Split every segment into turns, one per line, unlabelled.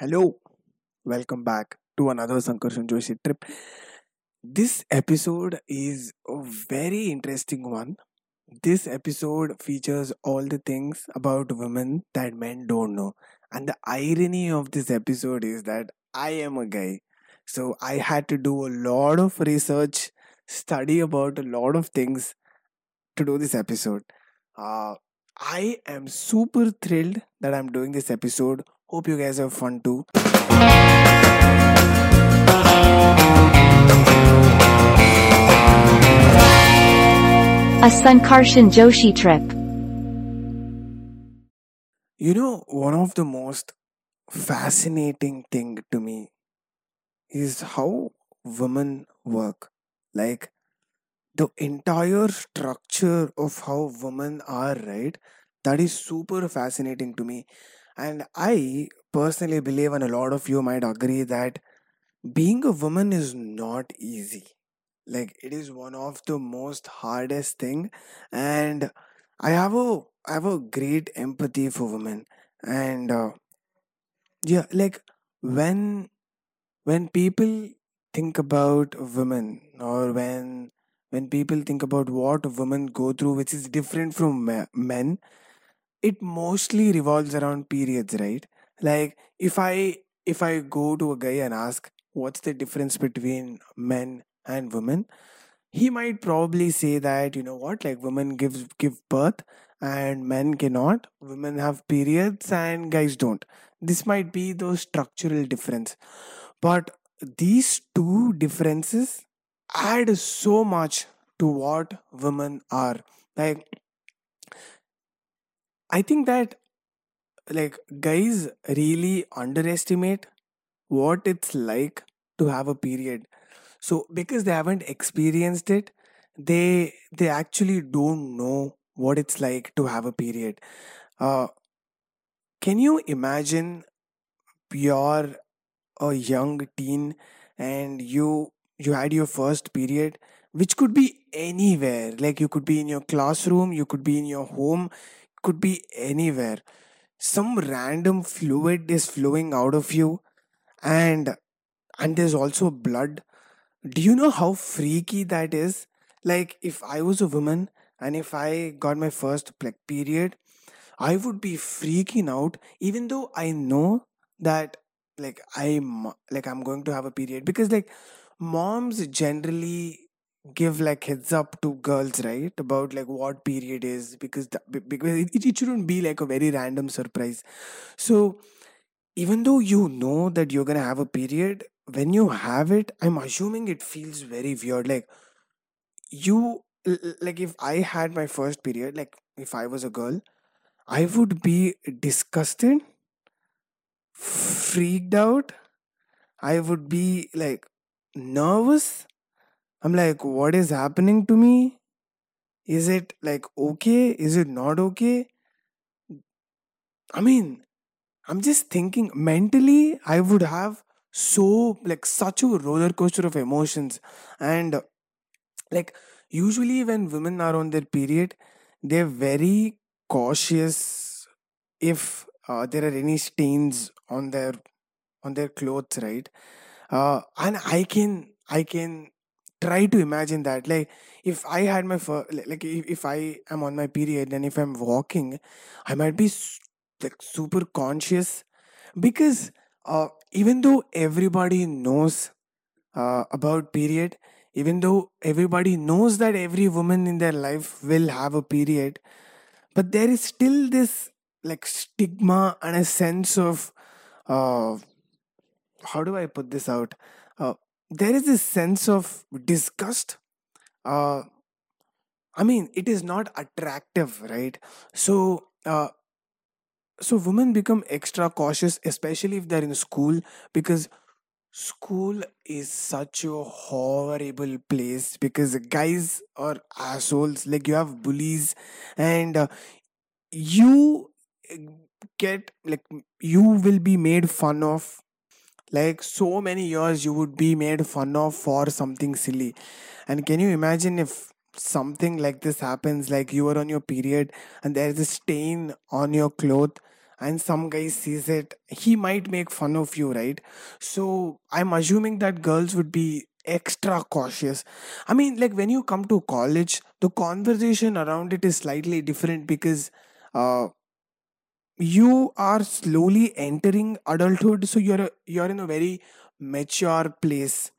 Hello, welcome back to another Sankarshan Joshi trip. This episode is a very interesting one. This episode features all the things about women that men don't know. And the irony of this episode is that I am a guy. So I had to do a lot of research, study about a lot of things to do this episode. Uh, I am super thrilled that I'm doing this episode. Hope you guys have fun too.
A Sankarshan Joshi trip.
You know, one of the most fascinating thing to me is how women work. Like the entire structure of how women are, right? That is super fascinating to me. And I personally believe, and a lot of you might agree, that being a woman is not easy. Like it is one of the most hardest thing. And I have a I have a great empathy for women. And uh, yeah, like when when people think about women or when when people think about what women go through which is different from men it mostly revolves around periods right? Like if i if i go to a guy and ask what's the difference between men and women? he might probably say that you know what? Like women gives give birth and men cannot. Women have periods and guys don't. This might be the structural difference. But these two differences add so much to what women are. Like i think that like guys really underestimate what it's like to have a period. So because they haven't experienced it they they actually don't know what it's like to have a period. Uh can you imagine you're a young teen and you you had your first period which could be anywhere? Like you could be in your classroom you could be in your home could be anywhere. Some random fluid is flowing out of you and and there's also blood. Do you know how freaky that is? Like if i was a woman and if i got my first period I would be freaking out, even though I know that like I'm like I'm going to have a period. Because like moms generally give like heads up to girls right about like what period is because the, because it, it shouldn't be like a very random surprise so even though you know that you're gonna have a period when you have it i'm assuming it feels very weird like you like if i had my first period like if i was a girl I would be disgusted, freaked out. I would be like nervous. I'm like, what is happening to me? Is it like okay? Is it not okay? I mean, I'm just thinking mentally, I would have so like such a roller coaster of emotions. And like, usually when women are on their period, they're very cautious if uh, there are any stains on their on their clothes right uh, and i can i can try to imagine that like if i had my fir- like if, if i am on my period and if i'm walking i might be like super conscious because uh, even though everybody knows uh, about period even though everybody knows that every woman in their life will have a period but there is still this like stigma and a sense of uh, how do I put this out? Uh, there is this sense of disgust. Uh, I mean, it is not attractive, right? So, uh, so women become extra cautious, especially if they're in school, because school is such a horrible place. Because guys are assholes. Like you have bullies, and uh, you uh, get like you will be made fun of like so many years you would be made fun of for something silly. And can you imagine if something like this happens like you are on your period and there is a stain on your cloth and some guy sees it he might make fun of you right? So i'm assuming that girls would be extra cautious. I mean like when you come to college the conversation around it is slightly different because uh, you are slowly entering adulthood so you're you're in a very mature place.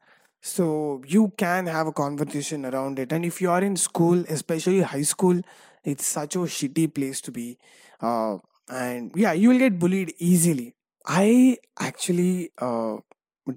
So you can have a conversation around it. And if you are in school especially high school it's such a shitty place to be. Uh, and yeah you will get bullied easily. I actually uh,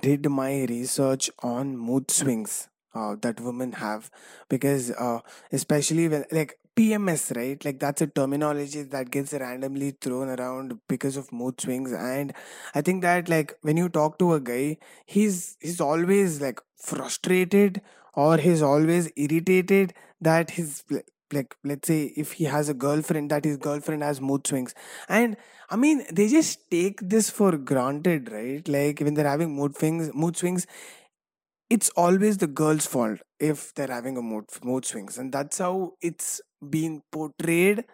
did my research on mood swings uh, that women have. Because uh, especially when like PMS, right? Like that's a terminology that gets randomly thrown around because of mood swings, and I think that like when you talk to a guy, he's he's always like frustrated or he's always irritated that his like let's say if he has a girlfriend that his girlfriend has mood swings. And i mean they just take this for granted right? Like when they're having mood swings mood swings it's always the girl's fault if they're having a mood mood swings. And that's how it's been portrayed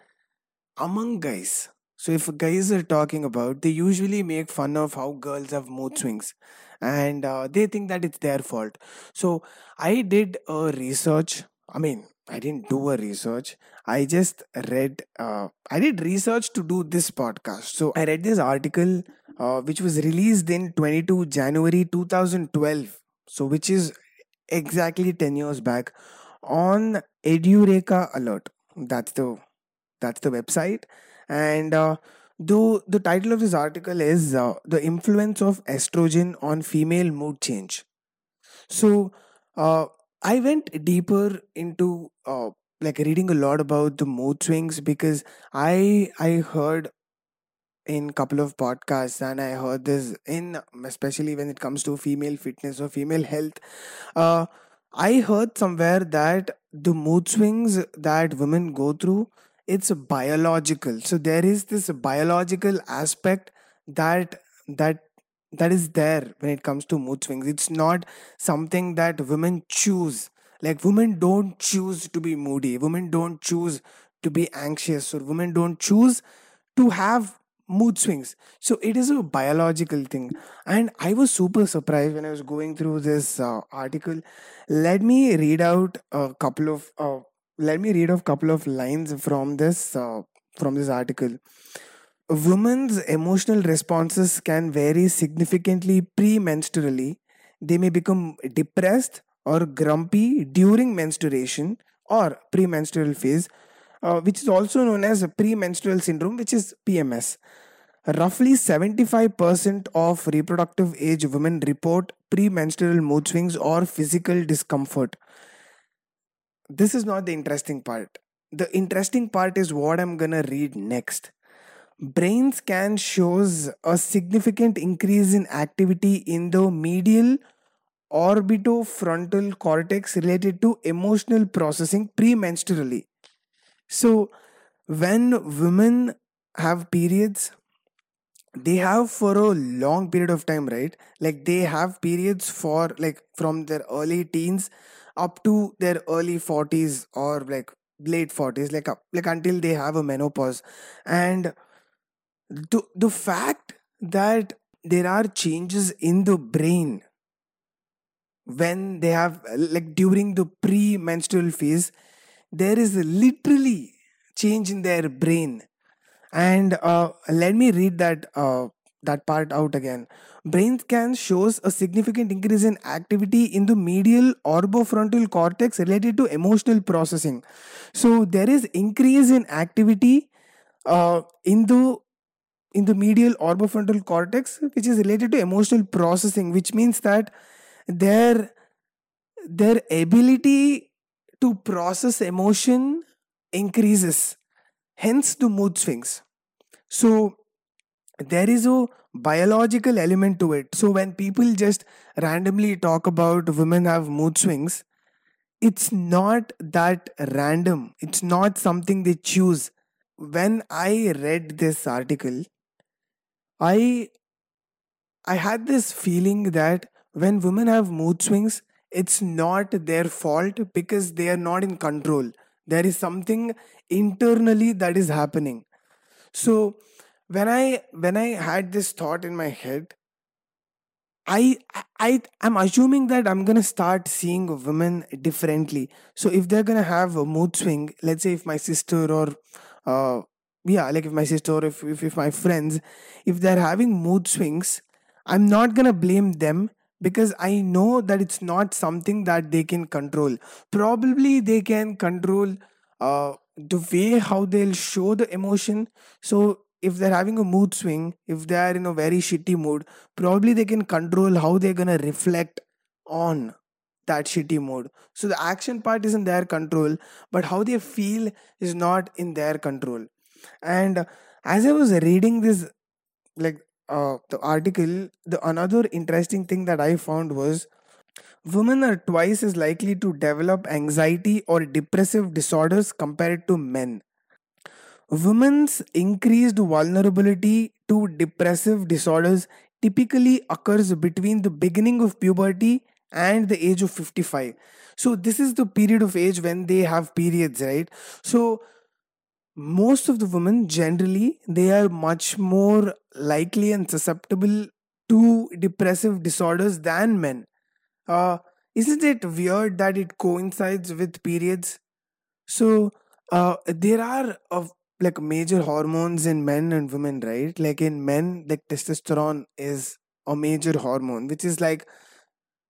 among guys. So if guys are talking about they usually make fun of how girls have mood swings and uh, they think that it's their fault. So i did a research i mean i didn't do a research. I just read uh, i did research to do this podcast. So i read this article uh, which was released in 22 january 2012 so which is exactly 10 years back on EurekAlert that's the that's the website. And uh, though the title of this article is uh, the influence of estrogen on female mood change. So uh, i went deeper into uh, like reading a lot about the mood swings because i i heard in couple of podcasts and i heard this in especially when it comes to female fitness or female health uh, i heard somewhere that the mood swings that women go through it's biological. So there is this biological aspect that that that is there when it comes to mood swings. It's not something that women choose. Like women don't choose to be moody. Women don't choose to be anxious. Or women don't choose to have mood swings. So it is a biological thing. And i was super surprised when i was going through this uh, article. Let me read out a couple of uh, let me read a couple of lines from this uh, from this article. Women's emotional responses can vary significantly premenstrually. They may become depressed or grumpy during menstruation or premenstrual phase uh, which is also known as premenstrual syndrome which is pms Roughly 75% of reproductive age women report premenstrual mood swings or physical discomfort. This is not the interesting part. The interesting part is what I'm gonna read next. Brain scan shows a significant increase in activity in the medial orbitofrontal cortex related to emotional processing premenstrually. So, when women have periods, they have for a long period of time right? Like they have periods for like from their early teens up to their early 40s or like late 40s like like until they have a menopause. And the the fact that there are changes in the brain when they have like during the pre-menstrual phase there is literally change in their brain and uh, let me read that uh, that part out again. Brain scan shows a significant increase in activity in the medial orbofrontal cortex related to emotional processing. So there is increase in activity uh, in the in the medial orbofrontal cortex, which is related to emotional processing, which means that their their ability to process emotion increases hence the mood swings. So there is a biological element to it. So when people just randomly talk about women have mood swings it's not that random. It's not something they choose. When i read this article i i had this feeling that when women have mood swings it's not their fault because they are not in control. There is something internally that is happening. So when i when i had this thought in my head I I am assuming that I'm gonna start seeing women differently. So if they're gonna have a mood swing, let's say if my sister or uh yeah, like if my sister or if, if if my friends, if they're having mood swings, I'm not gonna blame them because I know that it's not something that they can control. Probably they can control uh the way how they'll show the emotion. So if they're having a mood swing, if they are in a very shitty mood, probably they can control how they're gonna reflect on that shitty mood. So the action part is in their control, but how they feel is not in their control. And as I was reading this, like uh, the article, the another interesting thing that I found was women are twice as likely to develop anxiety or depressive disorders compared to men Women's increased vulnerability to depressive disorders typically occurs between the beginning of puberty and the age of 55. So, this is the period of age when they have periods, right? So, most of the women generally they are much more likely and susceptible to depressive disorders than men. Uh, isn't it weird that it coincides with periods? So uh, there are uh, like major hormones in men and women, right? Like in men, like testosterone is a major hormone, which is like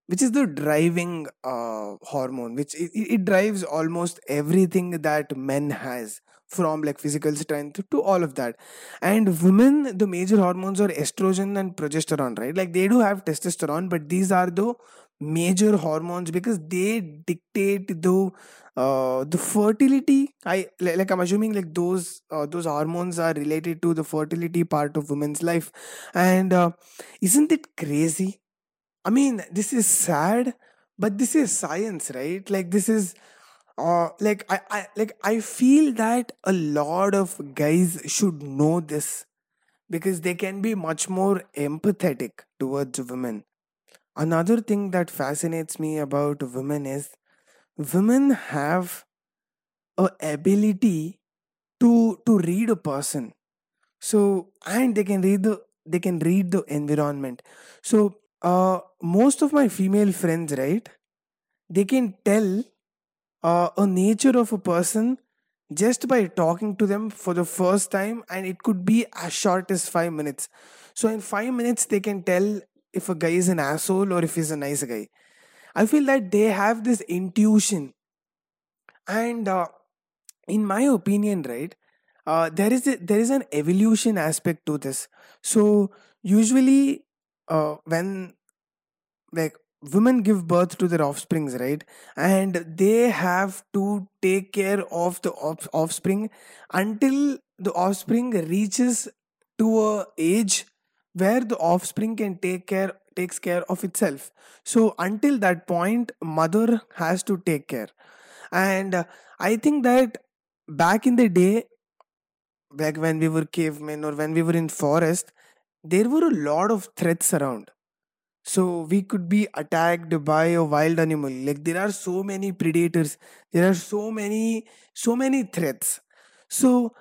which is the driving uh, hormone, which it it drives almost everything that men has from like physical strength to all of that. And women the major hormones are estrogen and progesterone right? Like they do have testosterone but these are the major hormones because they dictate the uh, the fertility. I like i'm assuming like those uh, those hormones are related to the fertility part of women's life. And uh, isn't it crazy? I mean this is sad but this is science right? Like this is uh like I, I like i feel that a lot of guys should know this because they can be much more empathetic towards women. Another thing that fascinates me about women is women have a ability to to read a person. So and they can read the they can read the environment. So uh most of my female friends right they can tell uh, a nature of a person just by talking to them for the first time and it could be as short as 5 minutes. So in 5 minutes they can tell if a guy is an asshole or if he's a nice guy. I feel that they have this intuition. And uh, in my opinion right uh, there is a, there is an evolution aspect to this. So usually uh, when like women give birth to their offsprings right? And they have to take care of the off- offspring until the offspring reaches to a age where the offspring can take care takes care of itself. So until that point mother has to take care. And i think that back in the day back when we were cavemen or when we were in forest there were a lot of threats around so we could be attacked by a wild animal. Like there are so many predators. There are so many so many threats. So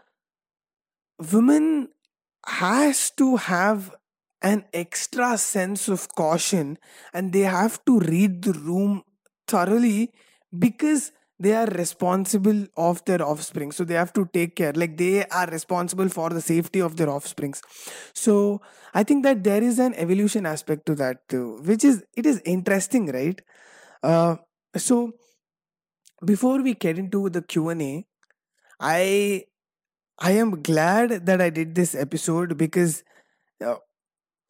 women has to have an extra sense of caution and they have to read the room thoroughly because they are responsible of their offspring so they have to take care like they are responsible for the safety of their offsprings. So i think that there is an evolution aspect to that too which is it is interesting right? Uh, so before we get into the q&a i i am glad that i did this episode because uh,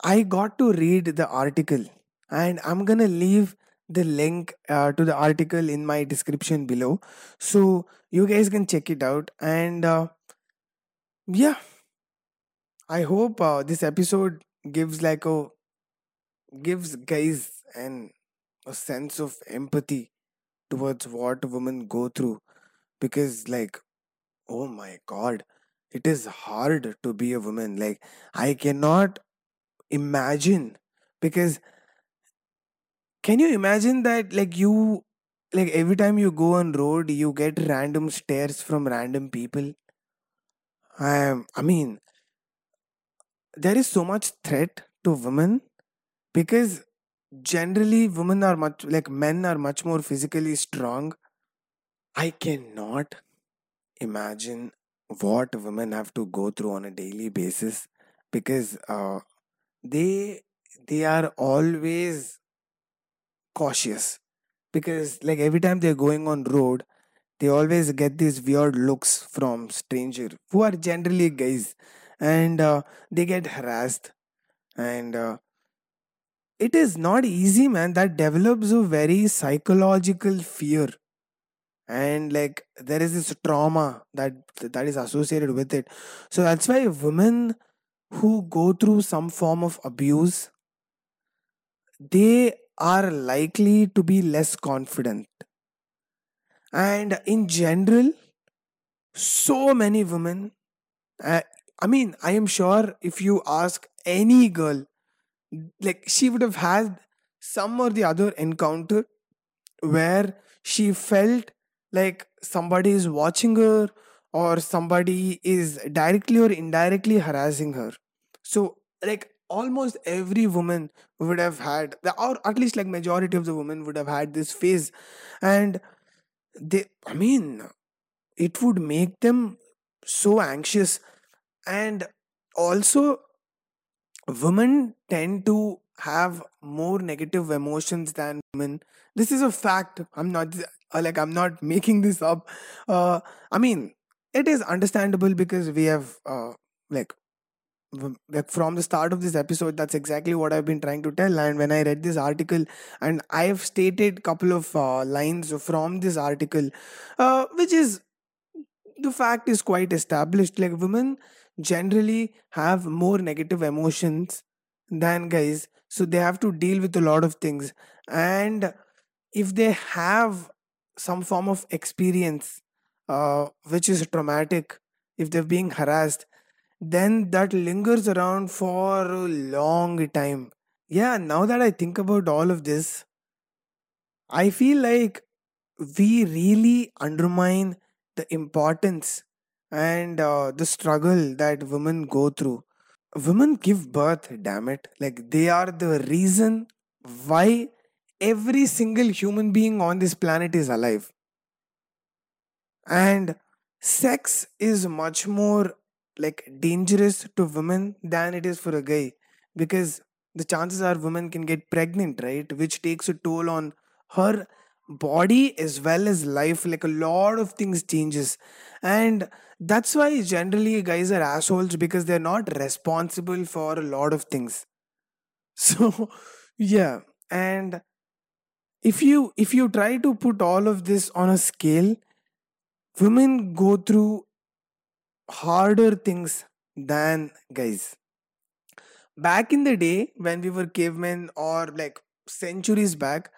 I got to read the article, and I'm gonna leave the link uh, to the article in my description below, so you guys can check it out. And uh, yeah, I hope uh, this episode gives like a gives guys an a sense of empathy towards what women go through. Because like oh my god it is hard to be a woman. Like i cannot imagine. Because can you imagine that like you like every time you go on road you get random stares from random people? I am i mean there is so much threat to women because generally women are much like men are much more physically strong. I cannot imagine what women have to go through on a daily basis because uh, they they are always cautious. Because like every time they're going on road they always get these weird looks from stranger who are generally guys. And uh, they get harassed. And uh, it is not easy man. That develops a very psychological fear. And like there is this trauma that that is associated with it. So that's why women who go through some form of abuse they are likely to be less confident. And in general so many women uh, i mean i am sure if you ask any girl like she would have had some or the other encounter where she felt like somebody is watching her or somebody is directly or indirectly harassing her. So like almost every woman would have had or at least like majority of the women would have had this phase. And they i mean it would make them so anxious. And also women tend to have more negative emotions than men. This is a fact. I'm not uh, like i'm not making this up. Uh i mean it is understandable because we have uh like like from the start of this episode that's exactly what i've been trying to tell. And when i read this article and i've stated couple of uh, lines from this article uh, which is the fact is quite established. Like women generally have more negative emotions than guys so they have to deal with a lot of things. And if they have some form of experience uh, which is traumatic if they're being harassed then that lingers around for a long time. Yeah now that i think about all of this i feel like we really undermine the importance and uh, the struggle that women go through. Women give birth damn it. Like they are the reason why every single human being on this planet is alive. And sex is much more like dangerous to women than it is for a guy. Because the chances are women can get pregnant right? Which takes a toll on her body as well as life. Like a lot of things changes. And that's why generally guys are assholes because they're not responsible for a lot of things. So yeah. And if you if you try to put all of this on a scale women go through harder things than guys. Back in the day when we were cavemen or like centuries back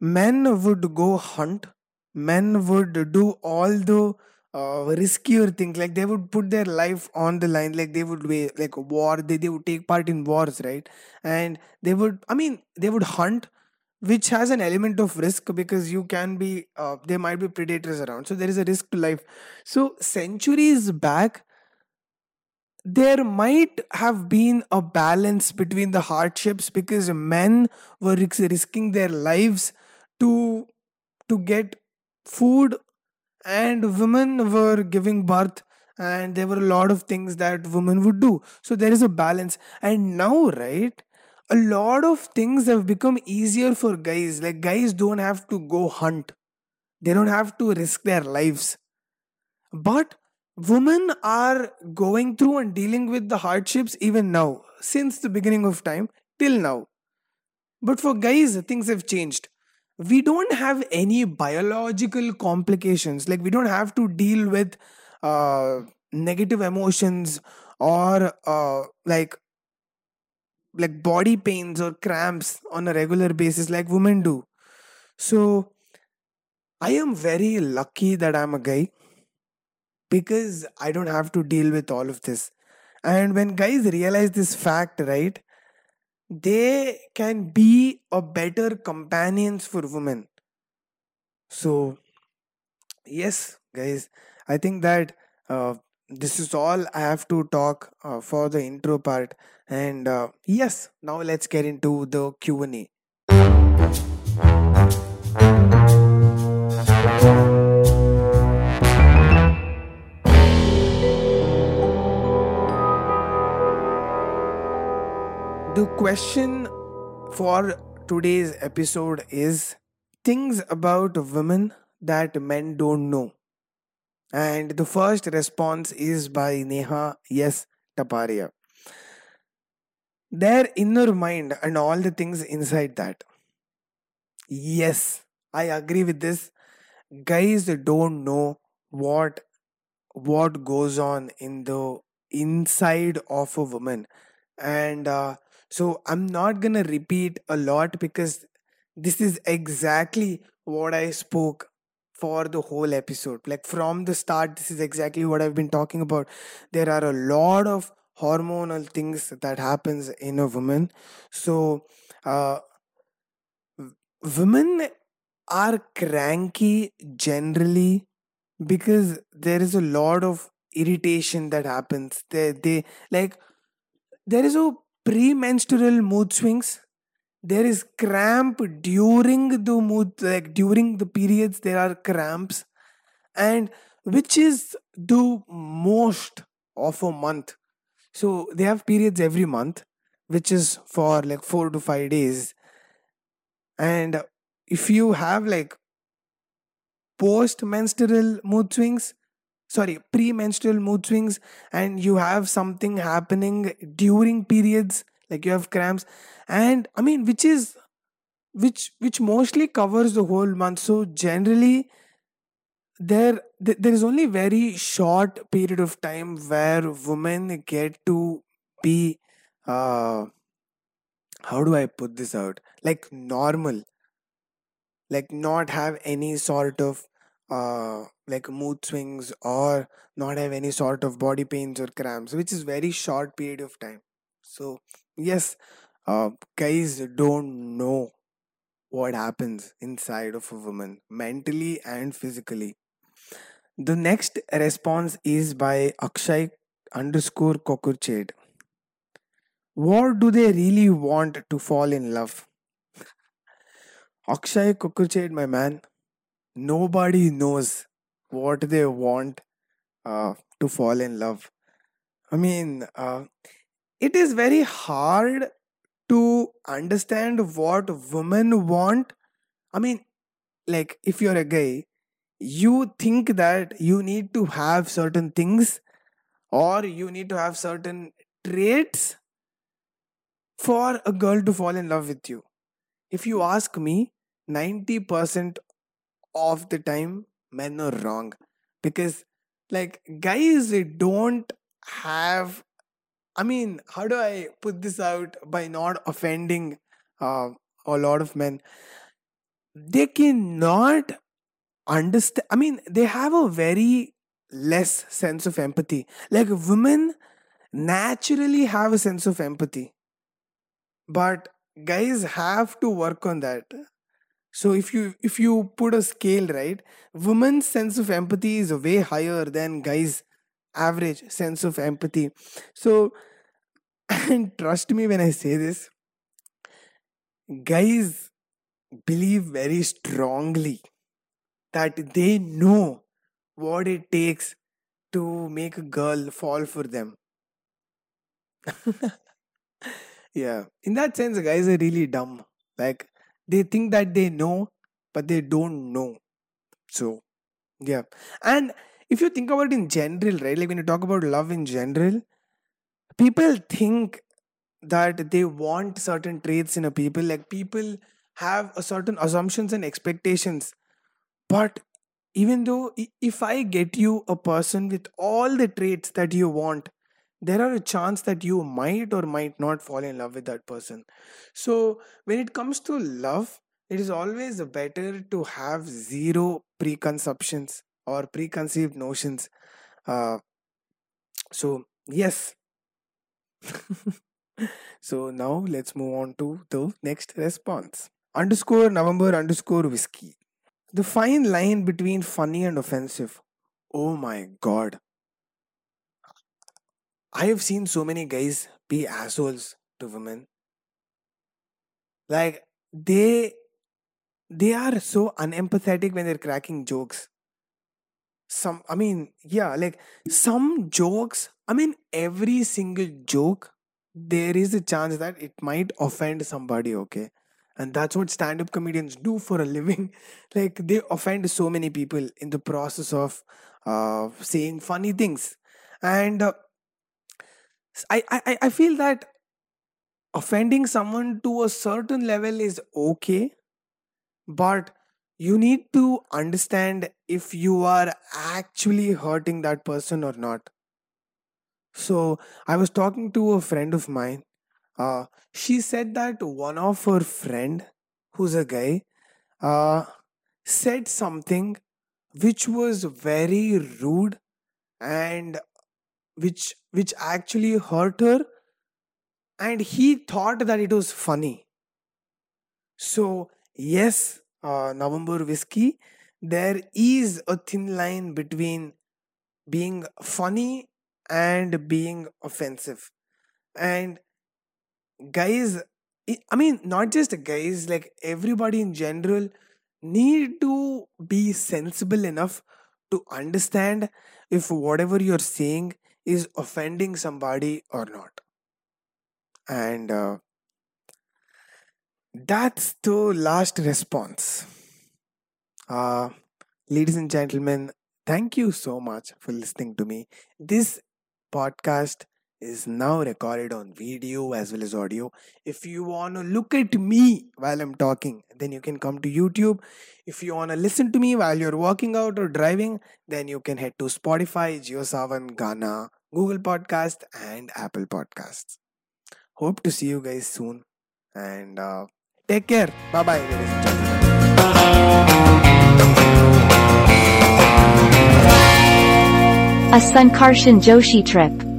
men would go hunt. Men would do all the uh, riskier things. Like they would put their life on the line. Like they would be like war. They, they would take part in wars right? And they would i mean they would hunt which has an element of risk because you can be uh, there might be predators around. So there is a risk to life. So centuries back there might have been a balance between the hardships because men were ris- risking their lives to to get food and women were giving birth and there were a lot of things that women would do. So there is a balance. And now right a lot of things have become easier for guys. Like guys don't have to go hunt. They don't have to risk their lives. But women are going through and dealing with the hardships even now since the beginning of time till now. But for guys things have changed. We don't have any biological complications. Like we don't have to deal with uh, negative emotions or uh, like like body pains or cramps on a regular basis like women do. So i am very lucky that i'm a guy because i don't have to deal with all of this. And when guys realize this fact right they can be a better companions for women. So yes guys i think that uh, this is all I have to talk uh, for the intro part. And uh, yes, now let's get into the Q and A. The question for today's episode is things about women that men don't know. And the first response is by Neha Yes Taparia. Their inner mind and all the things inside that. Yes, I agree with this. Guys don't know what what goes on in the inside of a woman and uh, so i'm not gonna repeat a lot because this is exactly what i spoke for the whole episode. Like from the start this is exactly what i've been talking about. There are a lot of hormonal things that happens in a woman. So uh, women are cranky generally because there is a lot of irritation that happens. They they like there is a premenstrual mood swings there is cramp during the mood like during the periods there are cramps and which is the most of a month. So they have periods every month which is for like 4 to 5 days. And if you have like post menstrual mood swings sorry premenstrual mood swings and you have something happening during periods like you have cramps. And i mean which is which which mostly covers the whole month. So generally there th- there is only very short period of time where women get to be uh how do i put this out? Like normal. Like not have any sort of uh like mood swings or not have any sort of body pains or cramps which is very short period of time. So yes uh guys don't know what happens inside of a woman mentally and physically. The next response is by akshay underscore kokurchade what do they really want to fall in love? Akshay kokurchade my man nobody knows what they want uh, to fall in love. I mean, uh, it is very hard to understand what women want. I mean, like if you're a guy, you think that you need to have certain things or you need to have certain traits for a girl to fall in love with you. If you ask me, 90% of the time men are wrong because like guys they don't have i mean how do i put this out by not offending uh, a lot of men? They cannot understand i mean they have a very less sense of empathy. Like women naturally have a sense of empathy. But guys have to work on that. So if you if you put a scale right women's sense of empathy is way higher than guys average sense of empathy. So and trust me when i say this guys believe very strongly that they know what it takes to make a girl fall for them. Yeah. In that sense guys are really dumb. Like they think that they know but they don't know. So yeah. And if you think about it in general right like when you talk about love in general people think that they want certain traits in a people like people have a certain assumptions and expectations. But even though if i get you a person with all the traits that you want there are a chance that you might or might not fall in love with that person. So when it comes to love it is always better to have zero preconceptions or preconceived notions. Uh, so yes so now let's move on to the next response underscore november underscore whiskey the fine line between funny and offensive oh my god I have seen so many guys be assholes to women. Like they they are so unempathetic when they're cracking jokes. Some I mean, yeah, like some jokes, I mean every single joke there is a chance that it might offend somebody, okay? And that's what stand-up comedians do for a living. Like they offend so many people in the process of uh, saying funny things. And uh, I, I I feel that offending someone to a certain level is okay but you need to understand if you are actually hurting that person or not so i was talking to a friend of mine. Uh, she said that one of her friend who's a guy uh, said something which was very rude and which which actually hurt her and he thought that it was funny. So yes uh, november whiskey there is a thin line between being funny and being offensive. And guys i mean not just guys like everybody in general need to be sensible enough to understand if whatever you're saying is offending somebody or not. And uh, that's the last response. Uh, ladies and gentlemen thank you so much for listening to me. This podcast is now recorded on video as well as audio. If you want to look at me while I'm talking, then you can come to YouTube. If you want to listen to me while you're working out or driving, then you can head to Spotify, JioSaavn, Gaana, Google Podcast, and Apple Podcasts. Hope to see you guys soon and uh, take care. Bye bye,
A Sankarshan Joshi trip.